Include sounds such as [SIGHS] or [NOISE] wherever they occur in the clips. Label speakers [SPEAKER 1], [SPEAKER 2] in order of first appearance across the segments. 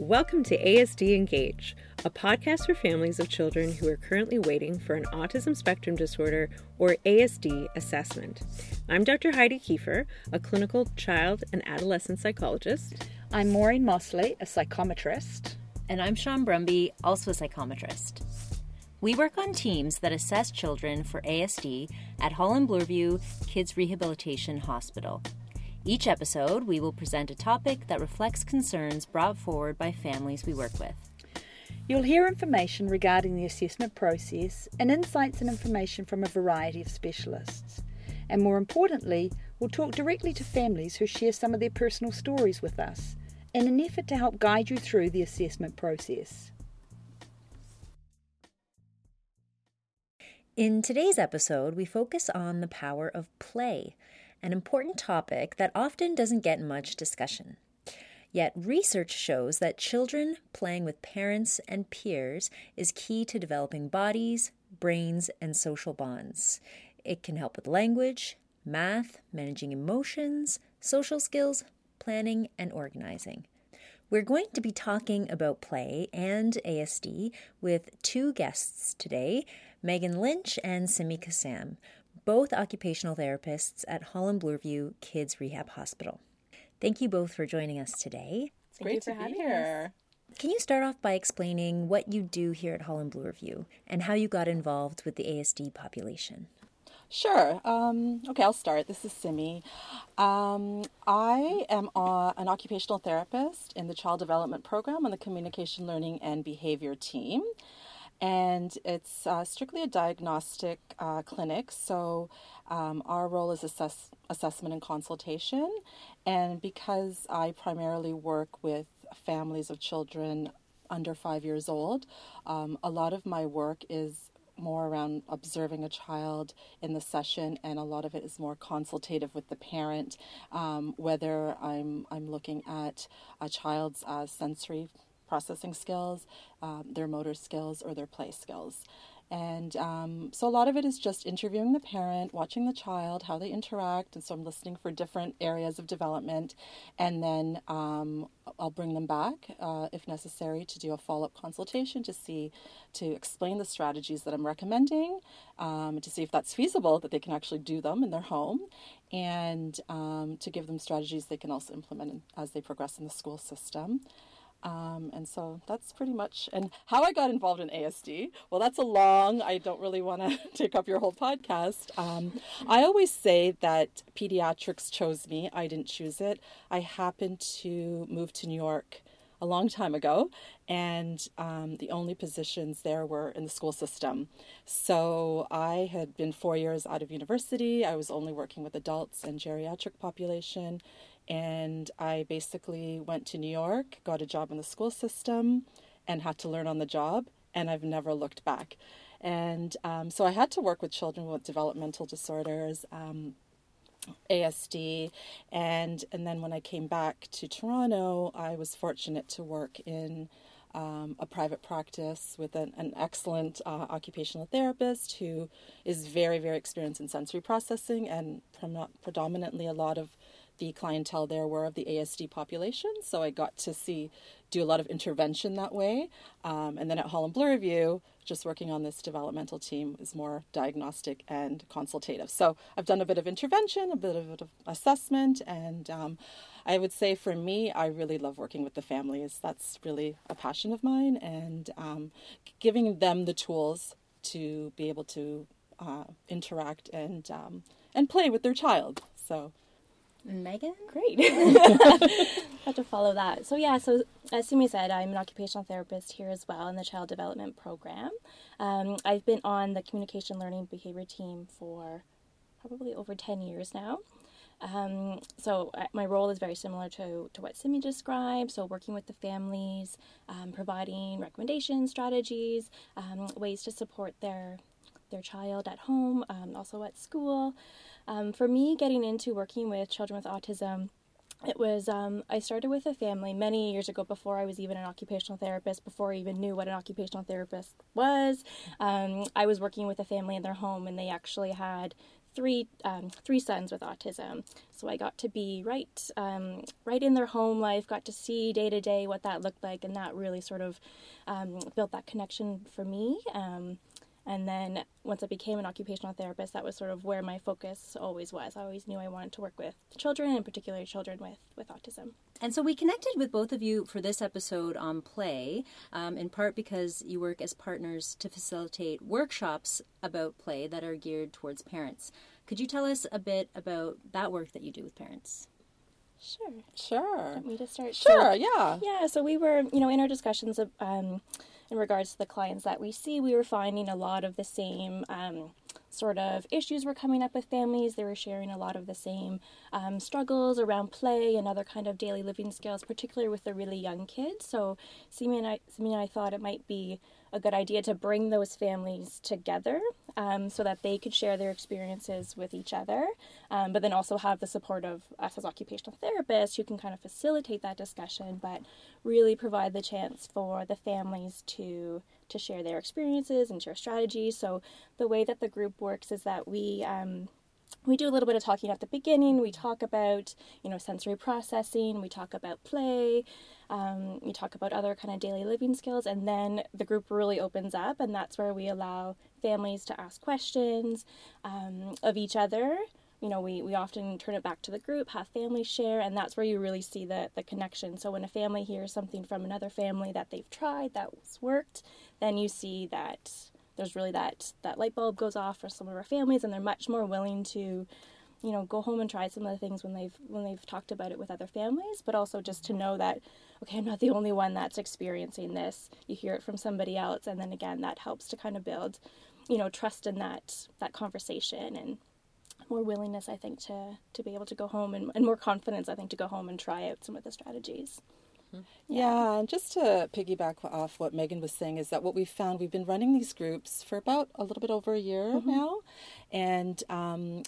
[SPEAKER 1] Welcome to ASD Engage, a podcast for families of children who are currently waiting for an autism spectrum disorder or ASD assessment. I'm Dr. Heidi Kiefer, a clinical child and adolescent psychologist.
[SPEAKER 2] I'm Maureen Mosley, a psychometrist.
[SPEAKER 3] And I'm Sean Brumby, also a psychometrist. We work on teams that assess children for ASD at Holland Bloorview Kids Rehabilitation Hospital. Each episode, we will present a topic that reflects concerns brought forward by families we work with.
[SPEAKER 2] You'll hear information regarding the assessment process and insights and information from a variety of specialists. And more importantly, we'll talk directly to families who share some of their personal stories with us in an effort to help guide you through the assessment process.
[SPEAKER 3] In today's episode, we focus on the power of play an important topic that often doesn't get much discussion. Yet, research shows that children playing with parents and peers is key to developing bodies, brains, and social bonds. It can help with language, math, managing emotions, social skills, planning, and organizing. We're going to be talking about play and ASD with two guests today Megan Lynch and Simi Kassam both occupational therapists at Holland Bloorview Kids Rehab Hospital. Thank you both for joining us today.
[SPEAKER 4] It's great to be here.
[SPEAKER 3] Can you start off by explaining what you do here at Holland Bloorview and how you got involved with the ASD population?
[SPEAKER 4] Sure. Um, okay, I'll start. This is Simi. Um, I am a, an occupational therapist in the Child Development Program on the Communication Learning and Behavior team and it's uh, strictly a diagnostic uh, clinic. So um, our role is assess- assessment and consultation. And because I primarily work with families of children under five years old, um, a lot of my work is more around observing a child in the session, and a lot of it is more consultative with the parent. Um, whether I'm I'm looking at a child's uh, sensory processing skills, um, their motor skills, or their play skills. And um, so a lot of it is just interviewing the parent, watching the child, how they interact. And so I'm listening for different areas of development. And then um, I'll bring them back uh, if necessary to do a follow up consultation to see, to explain the strategies that I'm recommending, um, to see if that's feasible, that they can actually do them in their home, and um, to give them strategies they can also implement as they progress in the school system. Um, and so that's pretty much and how I got involved in ASD. Well, that's a long. I don't really want to [LAUGHS] take up your whole podcast. Um, I always say that pediatrics chose me. I didn't choose it. I happened to move to New York a long time ago, and um, the only positions there were in the school system. So I had been four years out of university. I was only working with adults and geriatric population, and I basically went to New York, got a job in the school system, and had to learn on the job. And I've never looked back. And um, so I had to work with children with developmental disorders, um, ASD, and and then when I came back to Toronto, I was fortunate to work in um, a private practice with an, an excellent uh, occupational therapist who is very very experienced in sensory processing and predominantly a lot of the clientele there were of the ASD population. So I got to see, do a lot of intervention that way. Um, and then at Holland Bloorview, just working on this developmental team is more diagnostic and consultative. So I've done a bit of intervention, a bit of assessment, and um, I would say for me, I really love working with the families. That's really a passion of mine, and um, giving them the tools to be able to uh, interact and um, and play with their child. So
[SPEAKER 3] Megan?
[SPEAKER 5] Great. [LAUGHS] [LAUGHS] Have to follow that. So, yeah, so as Simi said, I'm an occupational therapist here as well in the child development program. Um, I've been on the communication learning behavior team for probably over 10 years now. Um, so my role is very similar to, to what Simi described. So working with the families, um, providing recommendations, strategies, um, ways to support their their child at home, um, also at school. Um, for me, getting into working with children with autism, it was um, I started with a family many years ago before I was even an occupational therapist, before I even knew what an occupational therapist was. Um, I was working with a family in their home, and they actually had three um, three sons with autism, so I got to be right um, right in their home life, got to see day to day what that looked like, and that really sort of um, built that connection for me. And then once I became an occupational therapist, that was sort of where my focus always was. I always knew I wanted to work with children, and particularly children with, with autism.
[SPEAKER 3] And so we connected with both of you for this episode on play, um, in part because you work as partners to facilitate workshops about play that are geared towards parents. Could you tell us a bit about that work that you do with parents?
[SPEAKER 5] Sure.
[SPEAKER 4] Sure.
[SPEAKER 5] Want me to start?
[SPEAKER 4] Sure,
[SPEAKER 5] So-
[SPEAKER 4] yeah.
[SPEAKER 5] Yeah, so we were, you know, in our discussions of, um, in regards to the clients that we see, we were finding a lot of the same um, sort of issues were coming up with families. They were sharing a lot of the same um, struggles around play and other kind of daily living skills, particularly with the really young kids. So Simi and I, Simi and I thought it might be a good idea to bring those families together um, so that they could share their experiences with each other, um, but then also have the support of us as occupational therapists who can kind of facilitate that discussion, but really provide the chance for the families to to share their experiences and share strategies. So the way that the group works is that we um, we do a little bit of talking at the beginning. We talk about, you know, sensory processing. We talk about play. Um, we talk about other kind of daily living skills, and then the group really opens up, and that's where we allow families to ask questions um, of each other. You know, we, we often turn it back to the group, have families share, and that's where you really see the, the connection. So when a family hears something from another family that they've tried that's worked, then you see that there's really that that light bulb goes off for some of our families and they're much more willing to you know go home and try some of the things when they've when they've talked about it with other families but also just to know that okay i'm not the only one that's experiencing this. You hear it from somebody else and then again that helps to kind of build you know trust in that that conversation and more willingness i think to to be able to go home and, and more confidence i think to go home and try out some of the strategies
[SPEAKER 4] Yeah, and just to piggyback off what Megan was saying, is that what we've found, we've been running these groups for about a little bit over a year now, and um,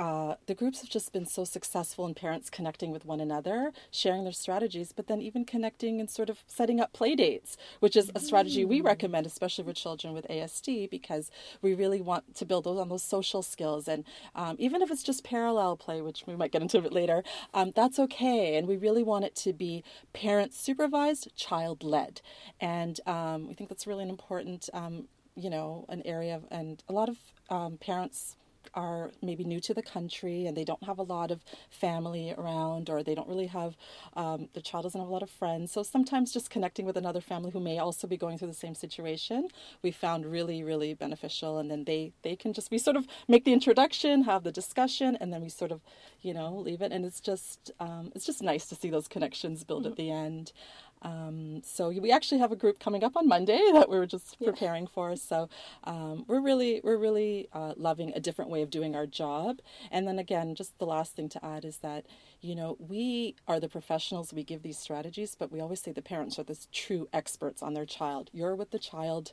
[SPEAKER 4] uh, the groups have just been so successful in parents connecting with one another, sharing their strategies, but then even connecting and sort of setting up play dates, which is a strategy we recommend, especially for children with ASD, because we really want to build those on those social skills. And um, even if it's just parallel play, which we might get into a bit later, um, that's okay. And we really want it to be parent supervised, child led. And um, we think that's really an important, um, you know, an area, of, and a lot of um, parents are maybe new to the country and they don't have a lot of family around or they don't really have um, the child doesn't have a lot of friends. So sometimes just connecting with another family who may also be going through the same situation we found really really beneficial. And then they they can just we sort of make the introduction have the discussion and then we sort of you know leave it. And it's just um, it's just nice to see those connections build at the end um, so we actually have a group coming up on Monday that we're just preparing for. So um, we're really we're really uh, loving a different way of doing our job. And then again, just the last thing to add is that you know we are the professionals. We give these strategies, but we always say the parents are the true experts on their child. You're with the child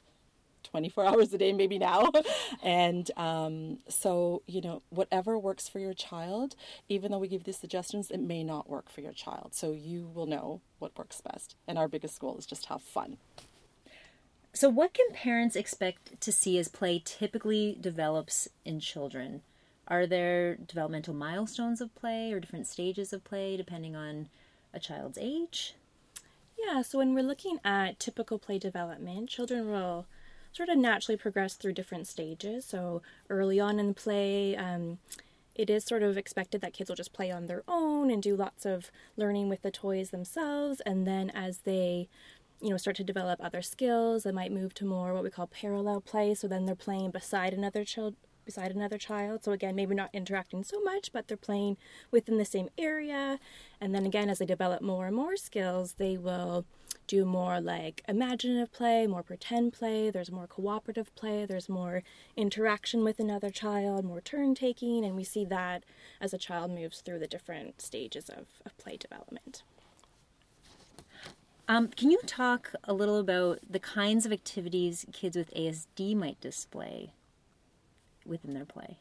[SPEAKER 4] 24 [LAUGHS] hours a day, maybe now. [LAUGHS] and um, so, you know, whatever works for your child, even though we give these suggestions, it may not work for your child. So you will know what works best. And our biggest goal is just have fun.
[SPEAKER 3] So, what can parents expect to see as play typically develops in children? Are there developmental milestones of play or different stages of play depending on a child's age?
[SPEAKER 5] Yeah, so when we're looking at typical play development, children will sort of naturally progress through different stages. So early on in the play, um, it is sort of expected that kids will just play on their own and do lots of learning with the toys themselves. And then as they, you know, start to develop other skills, they might move to more what we call parallel play. So then they're playing beside another child beside another child. So again, maybe not interacting so much, but they're playing within the same area. And then again, as they develop more and more skills, they will do more like imaginative play, more pretend play, there's more cooperative play, there's more interaction with another child, more turn taking, and we see that as a child moves through the different stages of, of play development.
[SPEAKER 3] Um, can you talk a little about the kinds of activities kids with ASD might display within their play?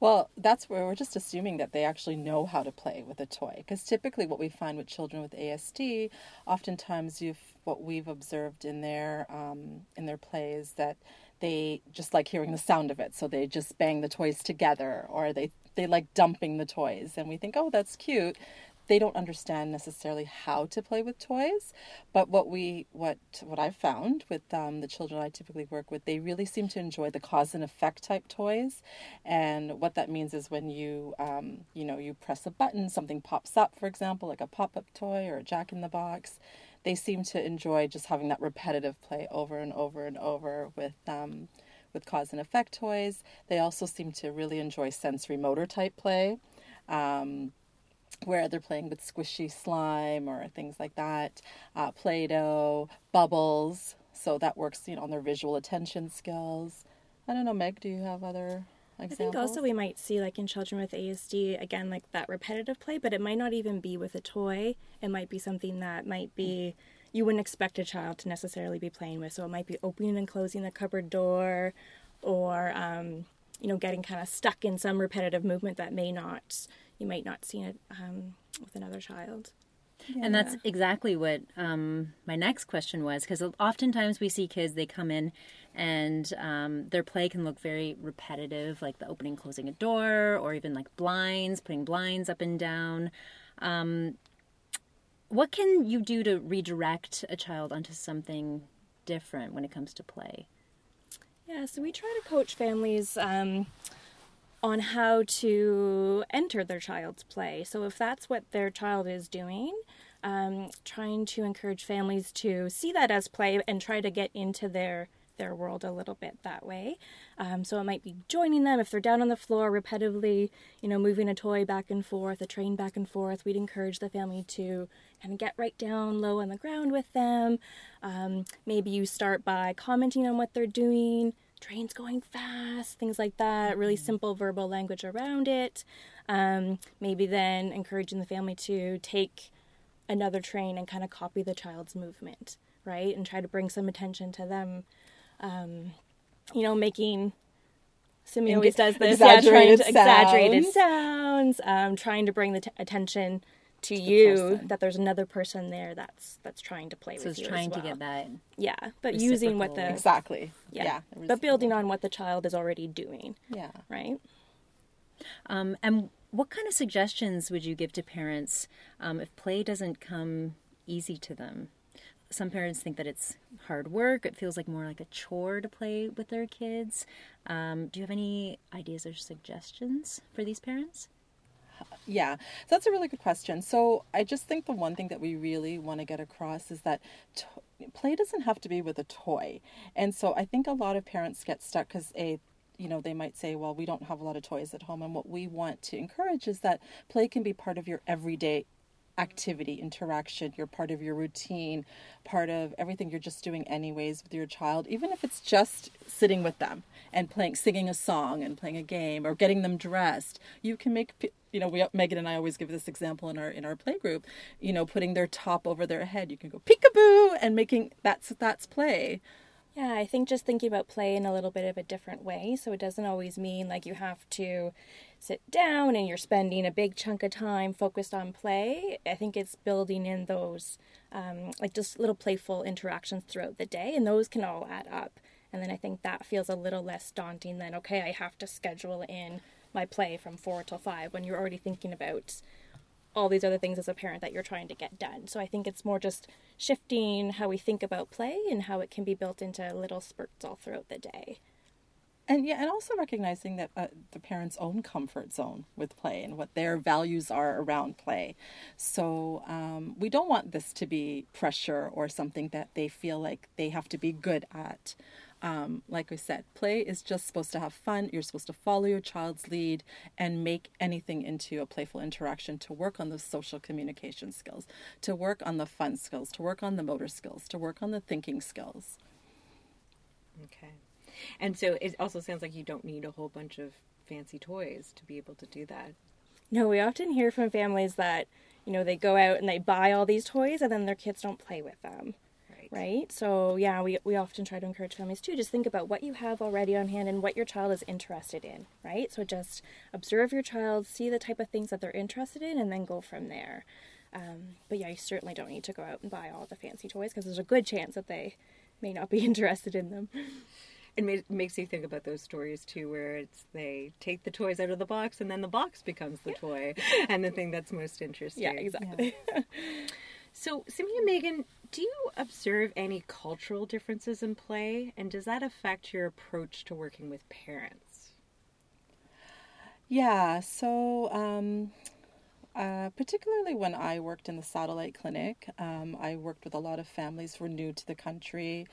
[SPEAKER 4] Well, that's where we're just assuming that they actually know how to play with a toy. Because typically, what we find with children with ASD, oftentimes you've what we've observed in their um, in their play is that they just like hearing the sound of it, so they just bang the toys together, or they they like dumping the toys, and we think, oh, that's cute they don't understand necessarily how to play with toys but what we what what i've found with um, the children i typically work with they really seem to enjoy the cause and effect type toys. And what that means is when you um, you know you press a button something pops up for example like a pop-up toy or a jack in the box they seem to enjoy just having that repetitive play over and over and over with um, with cause and effect toys. They also seem to really enjoy sensory motor type play. Um, where they're playing with squishy slime or things like that, uh, Play Doh, bubbles. So that works, you know, on their visual attention skills. I don't know, Meg, do you have other examples?
[SPEAKER 5] I think also we might see, like in children with ASD, again, like that repetitive play, but it might not even be with a toy. It might be something that might be you wouldn't expect a child to necessarily be playing with. So it might be opening and closing the cupboard door or, um, you know, getting kind of stuck in some repetitive movement that may not you might not see it um, with another child.
[SPEAKER 3] Yeah. And that's exactly what um, my next question was because oftentimes we see kids, they come in and um, their play can look very repetitive, like the opening, closing a door, or even like blinds, putting blinds up and down. Um, what can you do to redirect a child onto something different when it comes to play?
[SPEAKER 5] Yeah, so we try to coach families um, on how to enter their child's play. So, if that's what their child is doing, um, trying to encourage families to see that as play and try to get into their their world a little bit that way. Um, so it might be joining them if they're down on the floor repetitively, you know, moving a toy back and forth, a train back and forth. We'd encourage the family to kind of get right down low on the ground with them. Um, maybe you start by commenting on what they're doing, train's going fast, things like that, really mm-hmm. simple verbal language around it. Um, maybe then encouraging the family to take another train and kind of copy the child's movement, right? And try to bring some attention to them. Um, you know, making Simi always does this,
[SPEAKER 4] exaggerated
[SPEAKER 5] yeah, trying to exaggerated sounds, um, trying to bring the t- attention to, to you that there's another person there that's that's trying to play
[SPEAKER 3] so
[SPEAKER 5] with
[SPEAKER 3] you.
[SPEAKER 5] So
[SPEAKER 3] it's trying
[SPEAKER 5] well.
[SPEAKER 3] to get that.
[SPEAKER 5] Yeah, but using what the
[SPEAKER 4] exactly.
[SPEAKER 5] Yeah, yeah but building on what the child is already doing.
[SPEAKER 4] Yeah.
[SPEAKER 5] Right.
[SPEAKER 3] Um, and what kind of suggestions would you give to parents um, if play doesn't come easy to them? Some parents think that it's hard work. It feels like more like a chore to play with their kids. Um, do you have any ideas or suggestions for these parents?
[SPEAKER 4] Yeah, that's a really good question. So I just think the one thing that we really want to get across is that to- play doesn't have to be with a toy. And so I think a lot of parents get stuck because a you know they might say well we don't have a lot of toys at home and what we want to encourage is that play can be part of your everyday activity, interaction, you're part of your routine, part of everything you're just doing anyways with your child, even if it's just sitting with them and playing, singing a song and playing a game or getting them dressed. You can make, you know, we, Megan and I always give this example in our, in our play group, you know, putting their top over their head. You can go peekaboo and making, that's, that's play.
[SPEAKER 5] Yeah, I think just thinking about play in a little bit of a different way. So it doesn't always mean like you have to sit down and you're spending a big chunk of time focused on play. I think it's building in those um, like just little playful interactions throughout the day, and those can all add up. And then I think that feels a little less daunting than okay, I have to schedule in my play from four till five when you're already thinking about all these other things as a parent that you're trying to get done. So I think it's more just shifting how we think about play and how it can be built into little spurts all throughout the day.
[SPEAKER 4] And yeah, and also recognizing that uh, the parents' own comfort zone with play and what their values are around play. So um, we don't want this to be pressure or something that they feel like they have to be good at. Um, like I said, play is just supposed to have fun. You're supposed to follow your child's lead and make anything into a playful interaction to work on the social communication skills, to work on the fun skills, to work on the motor skills, to work on the thinking skills.
[SPEAKER 1] Okay. And so it also sounds like you don't need a whole bunch of fancy toys to be able to do that.
[SPEAKER 5] No, we often hear from families that, you know, they go out and they buy all these toys and then their kids don't play with them right? So yeah, we we often try to encourage families to Just think about what you have already on hand and what your child is interested in, right? So just observe your child, see the type of things that they're interested in, and then go from there. Um, but yeah, you certainly don't need to go out and buy all the fancy toys because there's a good chance that they may not be [LAUGHS] interested in them.
[SPEAKER 1] It makes you think about those stories too, where it's they take the toys out of the box and then the box becomes the toy [LAUGHS] and the thing that's most interesting.
[SPEAKER 5] Yeah, exactly.
[SPEAKER 1] Yeah. [LAUGHS] so, Simi and Megan, do you observe any cultural differences in play, and does that affect your approach to working with parents?
[SPEAKER 4] Yeah, so um, uh, particularly when I worked in the satellite clinic, um, I worked with a lot of families who were new to the country,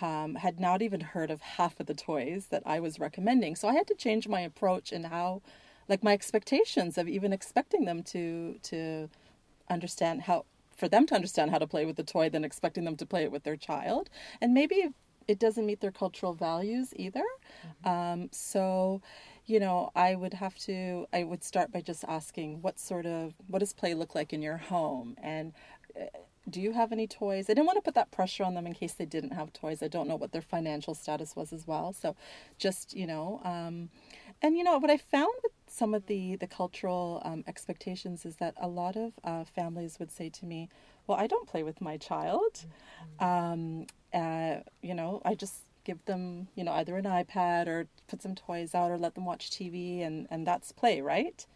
[SPEAKER 4] um, had not even heard of half of the toys that I was recommending. So I had to change my approach and how, like my expectations of even expecting them to to understand how for them to understand how to play with the toy than expecting them to play it with their child. And maybe it doesn't meet their cultural values either. Mm-hmm. Um, so you know, I would have to, I would start by just asking what sort of, what does play look like in your home? And uh, do you have any toys? I didn't want to put that pressure on them in case they didn't have toys. I don't know what their financial status was as well. So just, you know, um, and you know, what I found with some of the, the cultural um, expectations is that a lot of uh, families would say to me, well, I don't play with my child. Mm-hmm. Um, uh, you know, I just give them, you know, either an iPad or put some toys out or let them watch TV and, and that's play, right?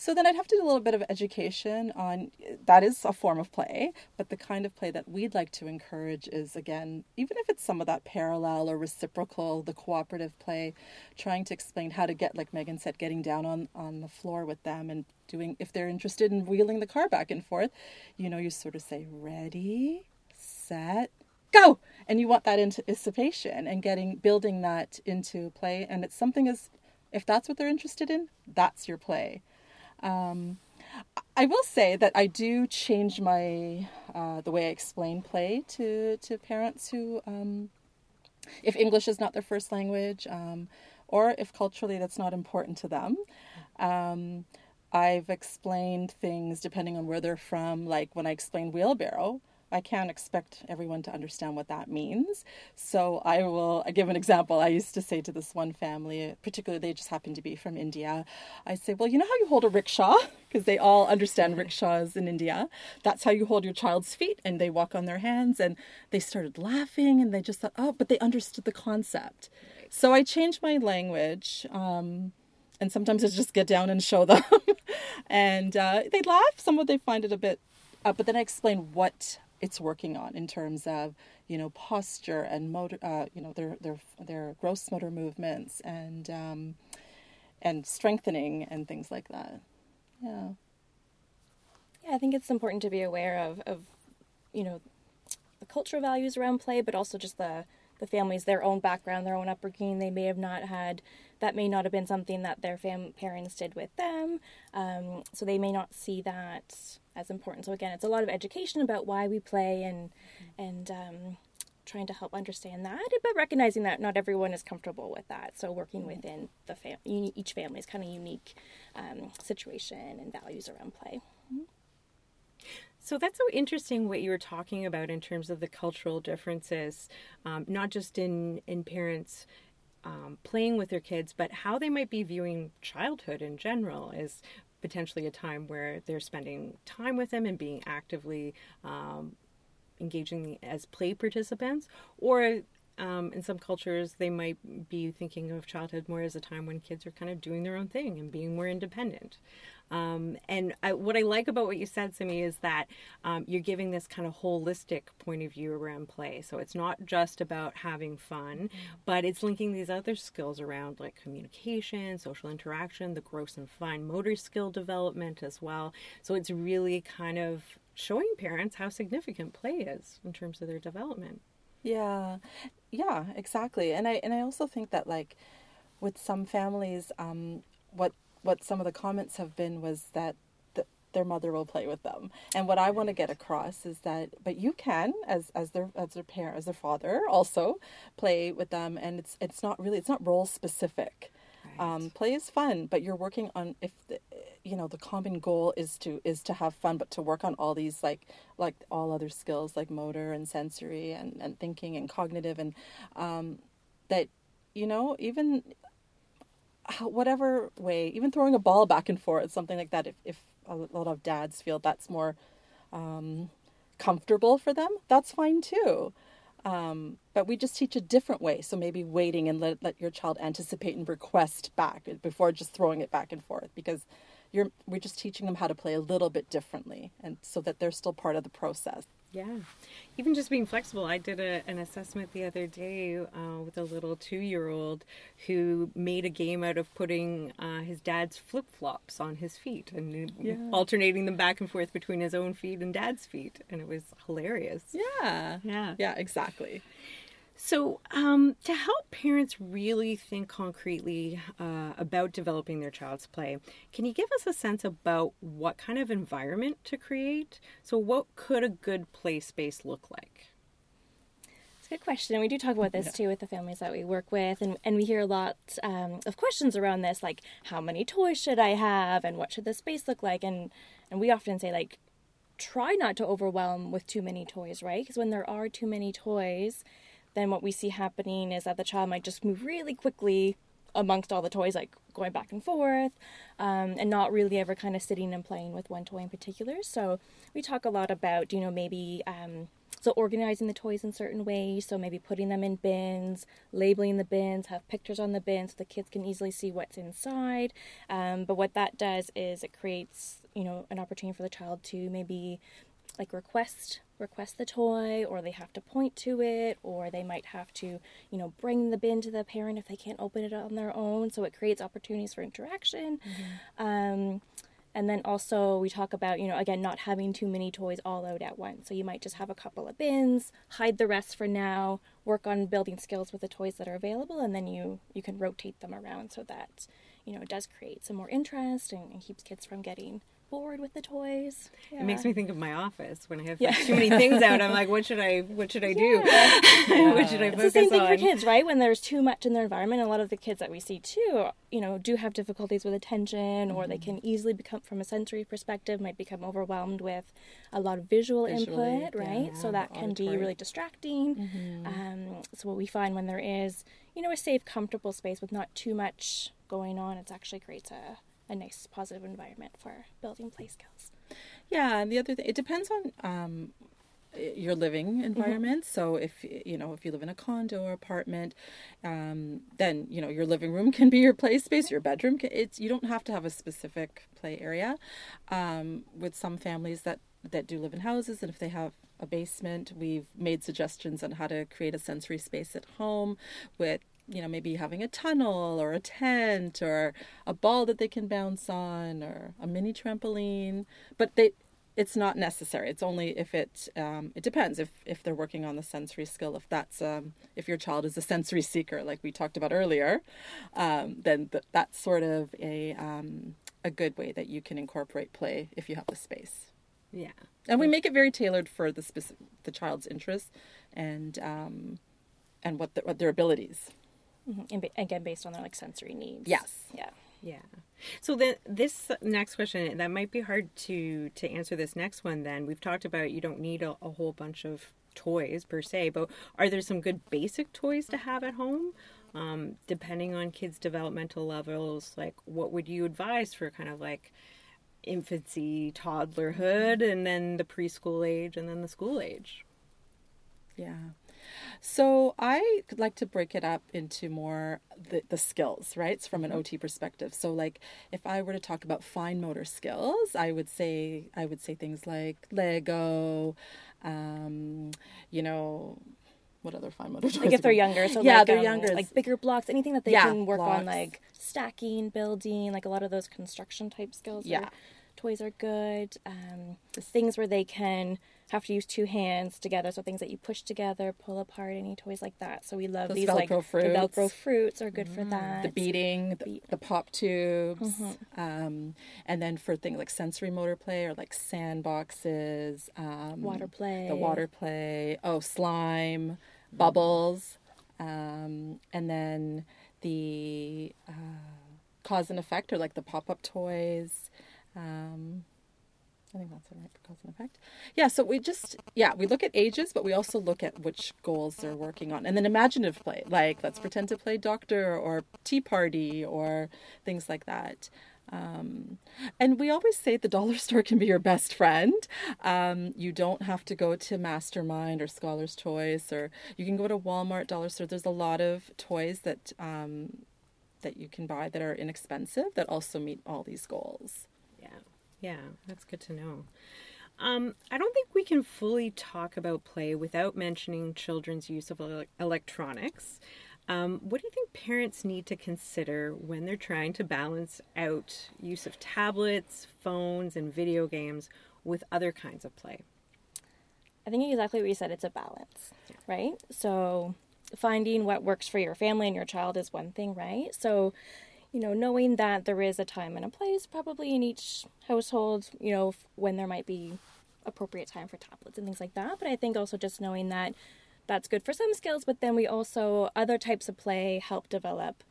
[SPEAKER 4] So then I'd have to do a little bit of education on that is a form of play, but the kind of play that we'd like to encourage is again, even if it's some of that parallel or reciprocal, the cooperative play, trying to explain how to get, like Megan said, getting down on, on the floor with them and doing, if they're interested in wheeling the car back and forth, you know, you sort of say, ready, set, go! And you want that anticipation and getting building that into play. And it's something as if that's what they're interested in that's your play um, i will say that i do change my uh, the way i explain play to to parents who um, if english is not their first language um, or if culturally that's not important to them um, I've explained things depending on where they're from. Like when I explained wheelbarrow, I can't expect everyone to understand what that means. So I will give an example. I used to say to this one family, particularly they just happened to be from India, I say, well, you know how you hold a rickshaw? [LAUGHS] Because they all understand rickshaws in India. That's how you hold your child's feet. And they walk on their hands. And they started laughing and they just thought, oh, but they understood the concept. So I changed my language. Um, and sometimes I just get down and show [LAUGHS] them. and uh, they laugh. Some of they find it a bit uh, but then I explain what it's working on in terms of you know posture and motor uh, you know their their their gross motor movements and um, and strengthening and things like that. Yeah.
[SPEAKER 5] Yeah i think it's important to be aware of of you know the cultural values around play but also just the the families their own background their own upbringing. They may have not had that may not have been something that their fam- parents did with them um, so they may not see that as important. So again, it's a lot of education about why we play and and um, trying to help understand that, but recognizing that not everyone is comfortable with that. So working mm-hmm. within the fam- each family's kind of unique um, situation and values around play. Mm-hmm.
[SPEAKER 1] So that's so interesting what you were talking about in terms of the cultural differences, um, not just in in parents um, playing with their kids, but how they might be viewing childhood in general is potentially a time where they're spending time with them and being actively um, engaging as play participants, or um, in some cultures, they might be thinking of childhood more as a time when kids are kind of doing their own thing and being more independent. Um, and I, what I like about what you said to me is that um, you're giving this kind of holistic point of view around play. So it's not just about having fun, mm-hmm. but it's linking these other skills around like communication, social interaction, the gross and fine motor skill development as well. So it's really kind of showing parents how significant play is in terms of their development.
[SPEAKER 4] Yeah, yeah, exactly. And I and I also think that like with some families, um, what what some of the comments have been was that the, their mother will play with them. And what I want to get across is that, but you can, as as their as their parent, as their father, also play with them. And it's it's not really it's not role specific. Um, play is fun, but you're working on if the, you know the common goal is to is to have fun, but to work on all these like like all other skills like motor and sensory and, and thinking and cognitive and um, that you know even [SIGHS] whatever way, even throwing a ball back and forth, something like that. If if a lot of dads feel that's more um, comfortable for them, that's fine too. Um, but we just teach a different way. So maybe waiting and let, let your child anticipate and request back before just throwing it back and forth because you're we're just teaching them how to play a little bit differently and so that they're still part of the process.
[SPEAKER 1] Yeah. Even just being flexible. I did a, an assessment the other day uh, with a little two year old who made a game out of putting uh, his dad's flip flops on his feet and
[SPEAKER 4] Yeah.
[SPEAKER 1] alternating them back and forth between his own feet and dad's feet. And it was hilarious.
[SPEAKER 4] Yeah.
[SPEAKER 1] Yeah.
[SPEAKER 4] Yeah, exactly.
[SPEAKER 1] So, um, to help parents really think concretely uh, about developing their child's play, can you give us a sense about what kind of environment to create? So, what could a good play space look like?
[SPEAKER 5] It's a good question. And we do talk about this too with the families that we work with. And, and we hear a lot um, of questions around this, like how many toys should I have and what should the space look like? And, and we often say, like, try not to overwhelm with too many toys, right? Because when there are too many toys, then what we see happening is that the child might just move really quickly amongst all the toys, like going back and forth, um, and not really ever kind of sitting and playing with one toy in particular. So we talk a lot about, you know, maybe um, so organizing the toys in certain ways. So maybe putting them in bins, labeling the bins, have pictures on the bins so the kids can easily see what's inside. Um, but what that does is it creates, you know, an opportunity for the child to maybe like request request the toy or they have to point to it or they might have to you know bring the bin to the parent if they can't open it on their own. So it creates opportunities for interaction. Um, and then also we talk about you know again not having too many toys all out at once. So you might just have a couple of bins hide the rest for now work on building skills with the toys that are available and then you you can rotate them around. So that you know it does create some more interest and, and keeps kids from getting bored with the toys
[SPEAKER 1] It makes me think of my office when I have
[SPEAKER 5] Yeah.
[SPEAKER 1] too many things out. I'm like, what should I? What should I do? [LAUGHS] what should I
[SPEAKER 5] It's
[SPEAKER 1] focus
[SPEAKER 5] the same thing
[SPEAKER 1] on?
[SPEAKER 5] for kids, right? When there's too much in their environment, a lot of the kids that we see too, you know, do have difficulties with attention, or
[SPEAKER 1] Mm-hmm.
[SPEAKER 5] they can easily become, from a sensory perspective, might become overwhelmed with a lot of visual
[SPEAKER 4] Visually,
[SPEAKER 5] input, right?
[SPEAKER 4] yeah,
[SPEAKER 5] so that can be really distracting.
[SPEAKER 1] Mm-hmm.
[SPEAKER 5] Um, so what we find when there is, you know, a safe, comfortable space with not too much going on, it actually creates a, a nice, positive environment for building play skills.
[SPEAKER 4] Yeah, and the other thing, it depends on um, your living environment. So if you know if you live in a condo or apartment, um, then you know your living room [LAUGHS] can be your play space. Your bedroom, can, it's you don't have to have a specific play area. Um, with some families that that do live in houses, and if they have a basement, we've made suggestions on how to create a sensory space at home with you know maybe having a tunnel or a tent or a ball that they can bounce on or a mini trampoline. But they it's not necessary. It's only if it um, it depends if if they're working on the sensory skill. If that's um, if your child is a sensory seeker like we talked about earlier um, then th- that's sort of a um, a good way that you can incorporate play if you have the space.
[SPEAKER 1] Yeah.
[SPEAKER 4] and we make it very tailored for the specific the child's interests and um, and what, the, what their abilities
[SPEAKER 5] Mhm. And ba- again, based on their like sensory needs.
[SPEAKER 4] Yes.
[SPEAKER 5] Yeah.
[SPEAKER 1] Yeah. So then this next question that might be hard to to answer this next one then. We've talked about you don't need a, a whole bunch of toys per se, but are there some good basic toys to have at home? Um, depending on kids' developmental levels, like what would you advise for kind of like infancy, toddlerhood, and then the preschool age, and then the school age?
[SPEAKER 4] Yeah. So I could like to break it up into more the, the skills, right? It's from an OT perspective. So like if I were to talk about fine motor skills, I would say I would say things like Lego, um, you know, what other fine motor toys?
[SPEAKER 5] Like if they're younger, so
[SPEAKER 4] yeah,
[SPEAKER 5] like,
[SPEAKER 4] they're
[SPEAKER 5] um,
[SPEAKER 4] younger.
[SPEAKER 5] like bigger blocks, anything that they
[SPEAKER 4] Yeah,
[SPEAKER 5] can work on, like stacking, building, like a lot of those construction type skills.
[SPEAKER 4] Yeah.
[SPEAKER 5] are- toys are good. Um, things where they can have to use two hands together, so things that you push together, pull apart, any toys like that. So we love
[SPEAKER 4] Those
[SPEAKER 5] these like
[SPEAKER 4] Velcro
[SPEAKER 5] the Velcro
[SPEAKER 4] fruits.
[SPEAKER 5] fruits are good for that.
[SPEAKER 4] the beading, the,
[SPEAKER 5] Beat.
[SPEAKER 4] the pop tubes,
[SPEAKER 5] Mm-hmm.
[SPEAKER 4] um, and then for things like sensory motor play or like sandboxes, um,
[SPEAKER 5] Water play.
[SPEAKER 4] the water play, oh slime, bubbles, um, and then the uh, cause and effect, or like the pop up toys. Um, I think that's it, right? Cause and effect. Yeah. So we just yeah we look at ages, but we also look at which goals they're working on, and then imaginative play, like let's pretend to play doctor or tea party or things like that. Um, and we always say the dollar [LAUGHS] store can be your best friend. Um, you don't have to go to Mastermind or Scholar's Choice, or you can go to Walmart, Dollar Store. There's a lot of toys that um, that you can buy that are inexpensive that also meet all these goals.
[SPEAKER 1] Yeah, yeah, that's good to know. Um, I don't think we can fully talk about play without mentioning children's use of ele- electronics. Um, what do you think parents need to consider when they're trying to balance out use of tablets, phones, and video games with other kinds of play?
[SPEAKER 5] I think exactly what you said. It's a balance, right? So finding what works for your family and your child is one thing, right? So, you know, knowing that there is a time and a place probably in each household, you know, when there might be appropriate time for tablets and things like that. But I think also just knowing that that's good for some skills, but then we also, other types of play help develop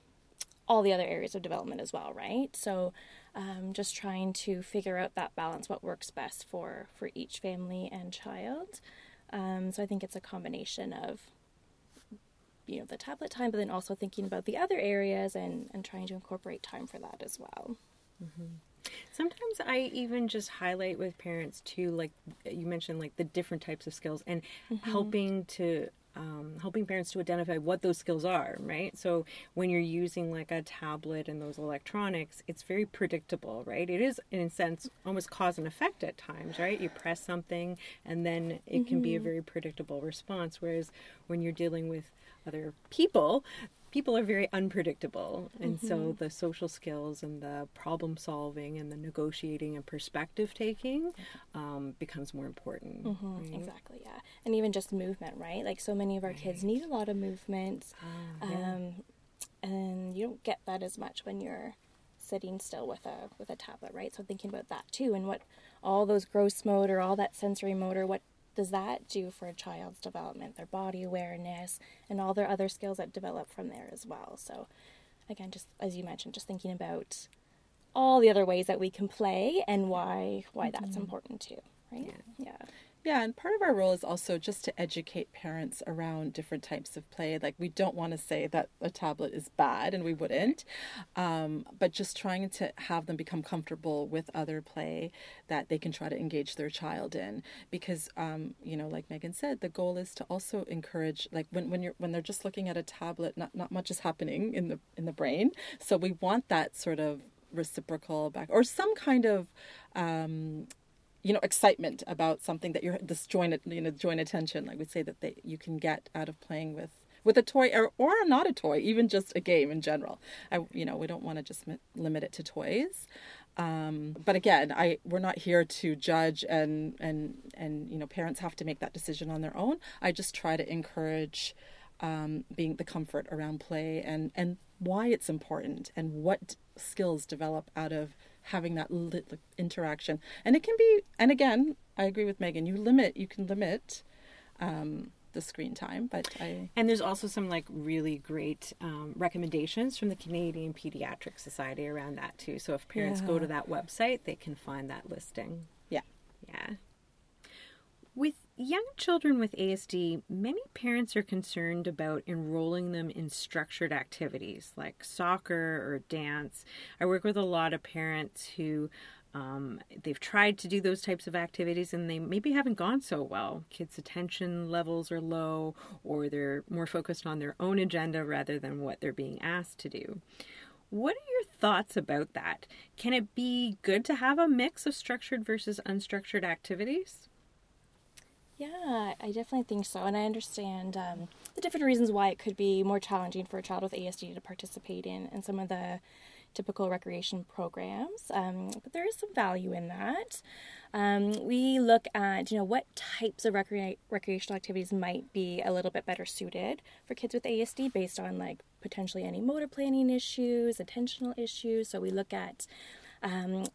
[SPEAKER 5] all the other areas of development as well, right? So um, just trying to figure out that balance, what works best for, for each family and child. Um, so I think it's a combination of you know the tablet time but then also thinking about the other areas and and trying to incorporate time for that as well mm-hmm.
[SPEAKER 1] Sometimes I even just highlight with parents too, like you mentioned, like the different types of skills and mm-hmm. helping to. Um, helping parents to identify what those skills are, right? So when you're using like a tablet and those electronics, it's very predictable, right? It is, in a sense, almost cause and effect at times, right? You press something and then it can be a mm-hmm. very predictable response. Whereas when you're dealing with other people, people are very unpredictable. And so the social skills and the problem solving and the negotiating and perspective taking um, becomes more important right?
[SPEAKER 5] exactly yeah. And even just movement right? Like so many of our kids need a lot of movement. Um, and you don't get that as much when you're sitting still with a with a tablet right? So thinking about that too and what all those gross motor all that sensory motor what does that do for a child's development their body awareness and all their other skills that develop from there as well? So again just as you mentioned just thinking about all the other ways that we can play and why why that's mm-hmm. important too right? Yeah.
[SPEAKER 4] Yeah, and part of our role is also just to educate parents around different types of play. Like, we don't want to say that a tablet is bad, and we wouldn't, um, but just trying to have them become comfortable with other play that they can try to engage their child in. Because, um, you know, like Megan said, the goal is to also encourage, like, when, when you're when they're just looking at a tablet, not not much is happening in the in the brain. So we want that sort of reciprocal back or some kind of um, you know excitement about something that you're this joint you know joint attention like we say that they you can get out of playing with with a toy or, or not a toy even just a game in general. I, you know we don't want to just mi- limit it to toys. Um, but again i we're not here to judge and and and you know parents have to make that decision on their own. I just try to encourage um, being the comfort around play and and why it's important and what skills develop out of having that interaction. And it can be and again i agree with megan you limit you can limit um, the screen time but i
[SPEAKER 1] and there's also some like really great um, recommendations from the canadian pediatric society around that too. So if parents go to that website they can find that listing.
[SPEAKER 4] Yeah.
[SPEAKER 1] Yeah. With young children with ASD, many parents are concerned about enrolling them in structured activities like soccer or dance. I work with a lot of parents who um, they've tried to do those types of activities and they maybe haven't gone so well. Kids' attention levels are low or they're more focused on their own agenda rather than what they're being asked to do. What are your thoughts about that? Can it be good to have a mix of structured versus unstructured activities?
[SPEAKER 5] Yeah, I definitely think so. And I understand um, the different reasons why it could be more challenging for a child with ASD to participate in, in some of the typical recreation programs. Um, but there is some value in that. Um, we look at, you know, what types of recre- recreational activities might be a little bit better suited for kids with ASD based on like potentially any motor planning issues, attentional issues. So we look at um,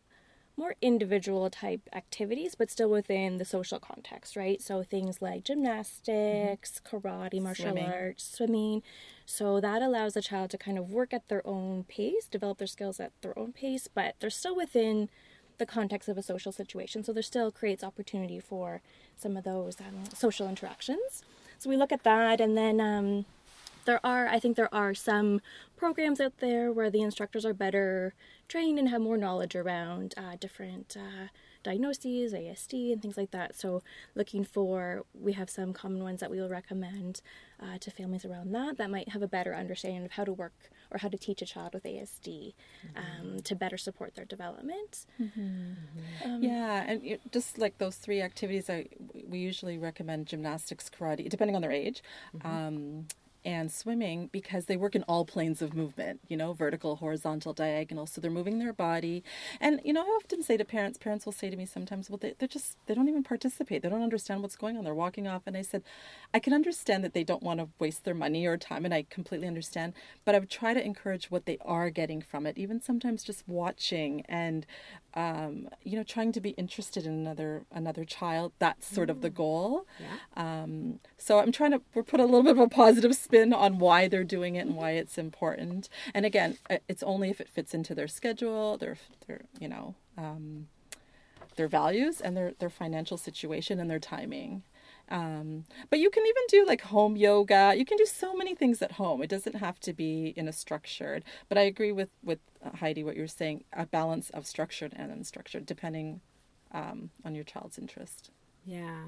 [SPEAKER 5] more individual type activities, but still within the social context, right? So things like gymnastics, karate, martial
[SPEAKER 4] Swimming.
[SPEAKER 5] arts, swimming. So that allows the child to kind of work at their own pace, develop their skills at their own pace, but they're still within the context of a social situation. So there still creates opportunity for some of those um, social interactions. So we look at that, and then um, there are, I think, there are some programs out there where the instructors are better trained and have more knowledge around uh, different uh, diagnoses, ASD, and things like that. So looking for, we have some common ones that we will recommend uh, to families around that that might have a better understanding of how to work or how to teach a child with ASD um, to better support their development. Um,
[SPEAKER 4] Yeah, and you- just like those three activities, I, we usually recommend gymnastics, karate, depending on their age, um, and swimming because they work in all planes of movement, you know, vertical, horizontal, diagonal. So they're moving their body. And, you know, I often say to parents, parents will say to me sometimes, well, they, they're just, they don't even participate. They don't understand what's going on. They're walking off. And I said, I can understand that they don't want to waste their money or time, and I completely understand. But I would try to encourage what they are getting from it, even sometimes just watching and um, you know, trying to be interested in another another child. That's sort of the goal. Um, so I'm trying to put a little bit of a positive spin on why they're doing it and why it's important. And again, it's only if it fits into their schedule, their their you know um, their values and their their financial situation and their timing. Um, but you can even do like home yoga. You can do so many things at home. It doesn't have to be in a structured. But I agree with with uh, Heidi what you're saying. A balance of structured and unstructured, depending um, on your child's interest.
[SPEAKER 1] Yeah.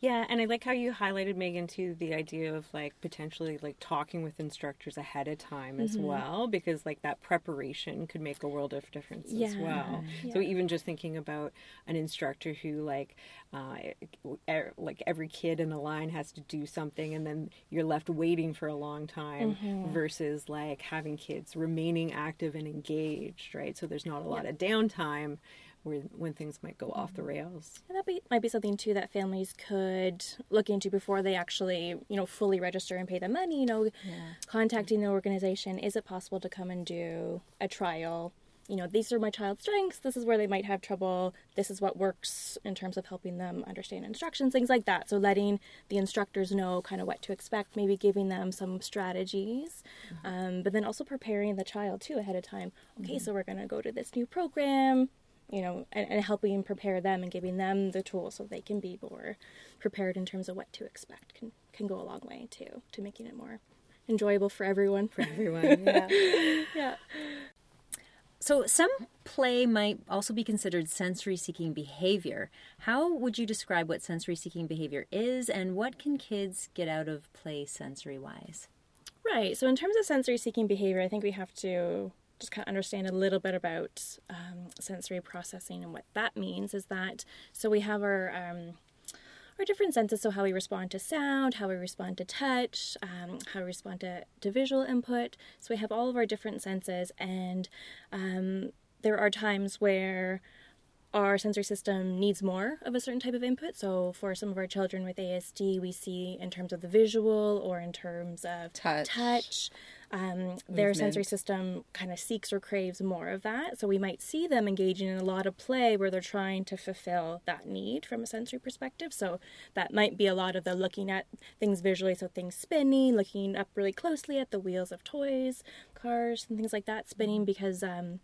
[SPEAKER 1] Yeah, and I like how you highlighted Megan too the idea of like potentially like talking with instructors ahead of time as well because like that preparation could make a world of difference as
[SPEAKER 5] Yeah,
[SPEAKER 1] well. So even just thinking about an instructor who like uh er, like every kid in the line has to do something and then you're left waiting for a long time versus like having kids remaining active and engaged, right? So there's not a lot of downtime where when things might go off the mm-hmm. rails.
[SPEAKER 5] And that be, might be something too that families could look into before they actually, you know, fully register and pay the money. You know, contacting the organization. Is it possible to come and do a trial? You know, these are my child's strengths. This is where they might have trouble. This is what works in terms of helping them understand instructions, things like that. So letting the instructors know kind of what to expect, maybe giving them some strategies, mm-hmm. um, but then also preparing the child too ahead of time. Okay, mm-hmm. so we're going to go to this new program you know, and, and helping prepare them and giving them the tools so they can be more prepared in terms of what to expect can can go a long way too to making it more enjoyable for everyone. For
[SPEAKER 1] Everyone. [LAUGHS] Yeah.
[SPEAKER 5] yeah.
[SPEAKER 3] So, some play might also be considered sensory seeking behavior. How would you describe what sensory seeking behavior is, and what can kids get out of play sensory wise?
[SPEAKER 5] Right. So in terms of sensory seeking behavior, I think we have to just kind of understand a little bit about um, sensory processing and what that means. Is that so we have our um, our different senses, so how we respond to sound, how we respond to touch, um, how we respond to, to visual input. So we have all of our different senses, and um, there are times where our sensory system needs more of a certain type of input. So for some of our children with ASD, we see in terms of the visual or in terms of
[SPEAKER 4] Touch.
[SPEAKER 5] touch um, their sensory system kind of seeks or craves more of that. So we might see them engaging in a lot of play where they're trying to fulfill that need from a sensory perspective. So that might be a lot of the looking at things visually, so things spinning, looking up really closely at the wheels of toys, cars, and things like that spinning because. Um,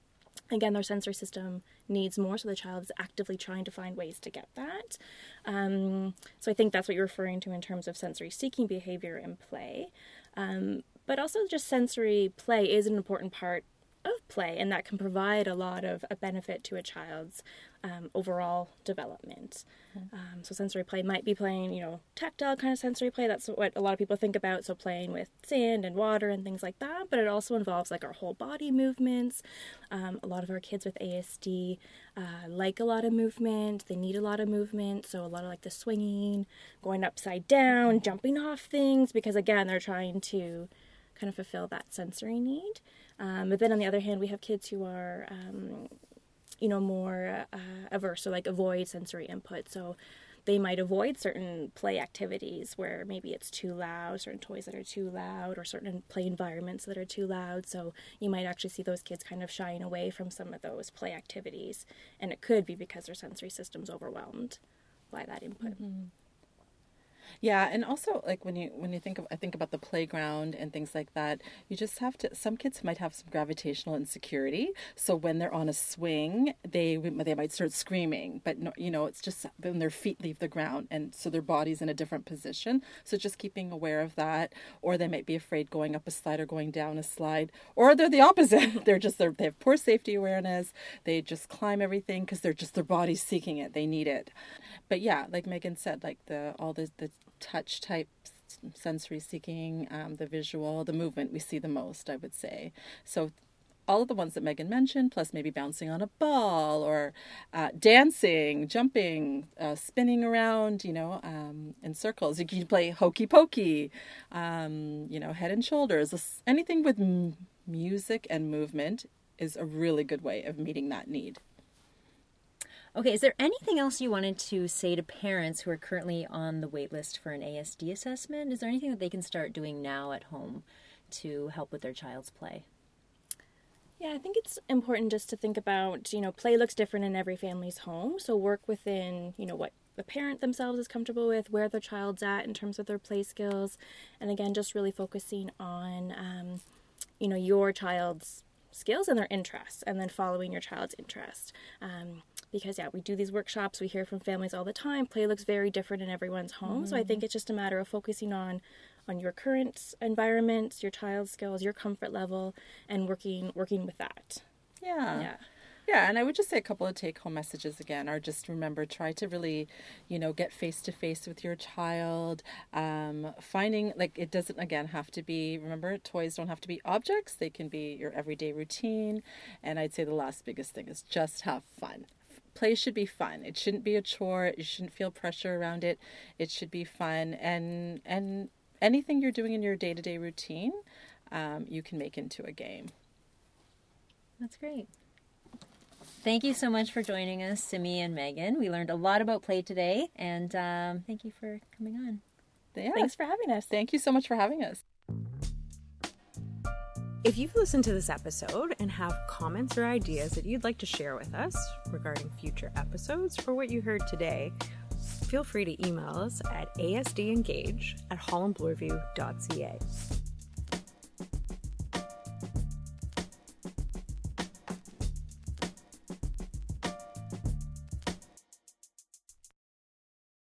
[SPEAKER 5] again their sensory system needs more so the child is actively trying to find ways to get that um, so i think that's what you're referring to in terms of sensory seeking behavior in play um, but also just sensory play is an important part of play and that can provide a lot of a benefit to a child's um, overall development. Um, so sensory play might be playing you know tactile kind of sensory play. That's what a lot of people think about so playing with sand and water and things like that but it also involves like our whole body movements. Um, a lot of our kids with asd uh, like a lot of movement. They need a lot of movement so a lot of like the swinging going upside down jumping off things because again they're trying to kind of fulfill that sensory need um, but then on the other hand we have kids who are um, you know more uh, averse or like avoid sensory input so they might avoid certain play activities where maybe it's too loud, certain toys that are too loud, or certain play environments that are too loud. So you might actually see those kids kind of shying away from some of those play activities. And it could be because their sensory system's overwhelmed by that input.
[SPEAKER 4] Mm-hmm. Yeah, and also like when you when you think of I think about the playground and things like that, you just have to. Some kids might have some gravitational insecurity, so when they're on a swing, they they might start screaming. But no, you know, it's just when their feet leave the ground, and so their body's in a different position. So just keeping aware of that, or they might be afraid going up a slide or going down a slide, or they're the opposite. [LAUGHS] they're just they're, they have poor safety awareness. They just climb everything because they're just their body's seeking it. They need it. But yeah, like Megan said, like the all the the touch type sensory seeking, um, the visual, the movement we see the most, I would say. So all of the ones that Megan mentioned, plus maybe bouncing on a ball or uh, dancing, jumping, uh, spinning around, you know, um, in circles. You can play hokey pokey, um, you know, head and shoulders. Anything with m- music and movement is a really good way of meeting that need.
[SPEAKER 3] Okay, is there anything else you wanted to say to parents who are currently on the wait list for an ASD assessment? Is there anything that they can start doing now at home to help with their child's play?
[SPEAKER 5] Yeah, I think it's important just to think about, you know, play looks different in every family's home. So work within, you know, what the parent themselves is comfortable with, where their child's at in terms of their play skills. And again, just really focusing on, um, you know, your child's skills and their interests and then following your child's interest. Um, because yeah, we do these workshops, we hear from families all the time. Play looks very different in everyone's home. Mm-hmm. So I think mm-hmm. it's just a matter of focusing on on your current environment, your child's skills, your comfort level, and working working with that.
[SPEAKER 4] Yeah. Yeah. Yeah, and I would just say a couple of take home messages again are just remember try to really, you know, get face to face with your child. Um, finding like it doesn't again have to be remember toys don't have to be objects, they can be your everyday routine. And I'd say the last biggest thing is just have fun play should be fun. It shouldn't be a chore. You shouldn't feel pressure around it. It should be fun and and anything you're doing in your day to day routine, um, you can make into a game.
[SPEAKER 3] That's great. Thank you so much for joining us, Simi and Megan. We learned a lot about play today, and um, thank you for coming on.
[SPEAKER 4] Yeah. Thanks for having us. Thank you so much for having us.
[SPEAKER 1] If you've listened to this episode and have comments or ideas that you'd like to share with us regarding future episodes or what you heard today, feel free to email us at asdengage at hollandbloorview.ca.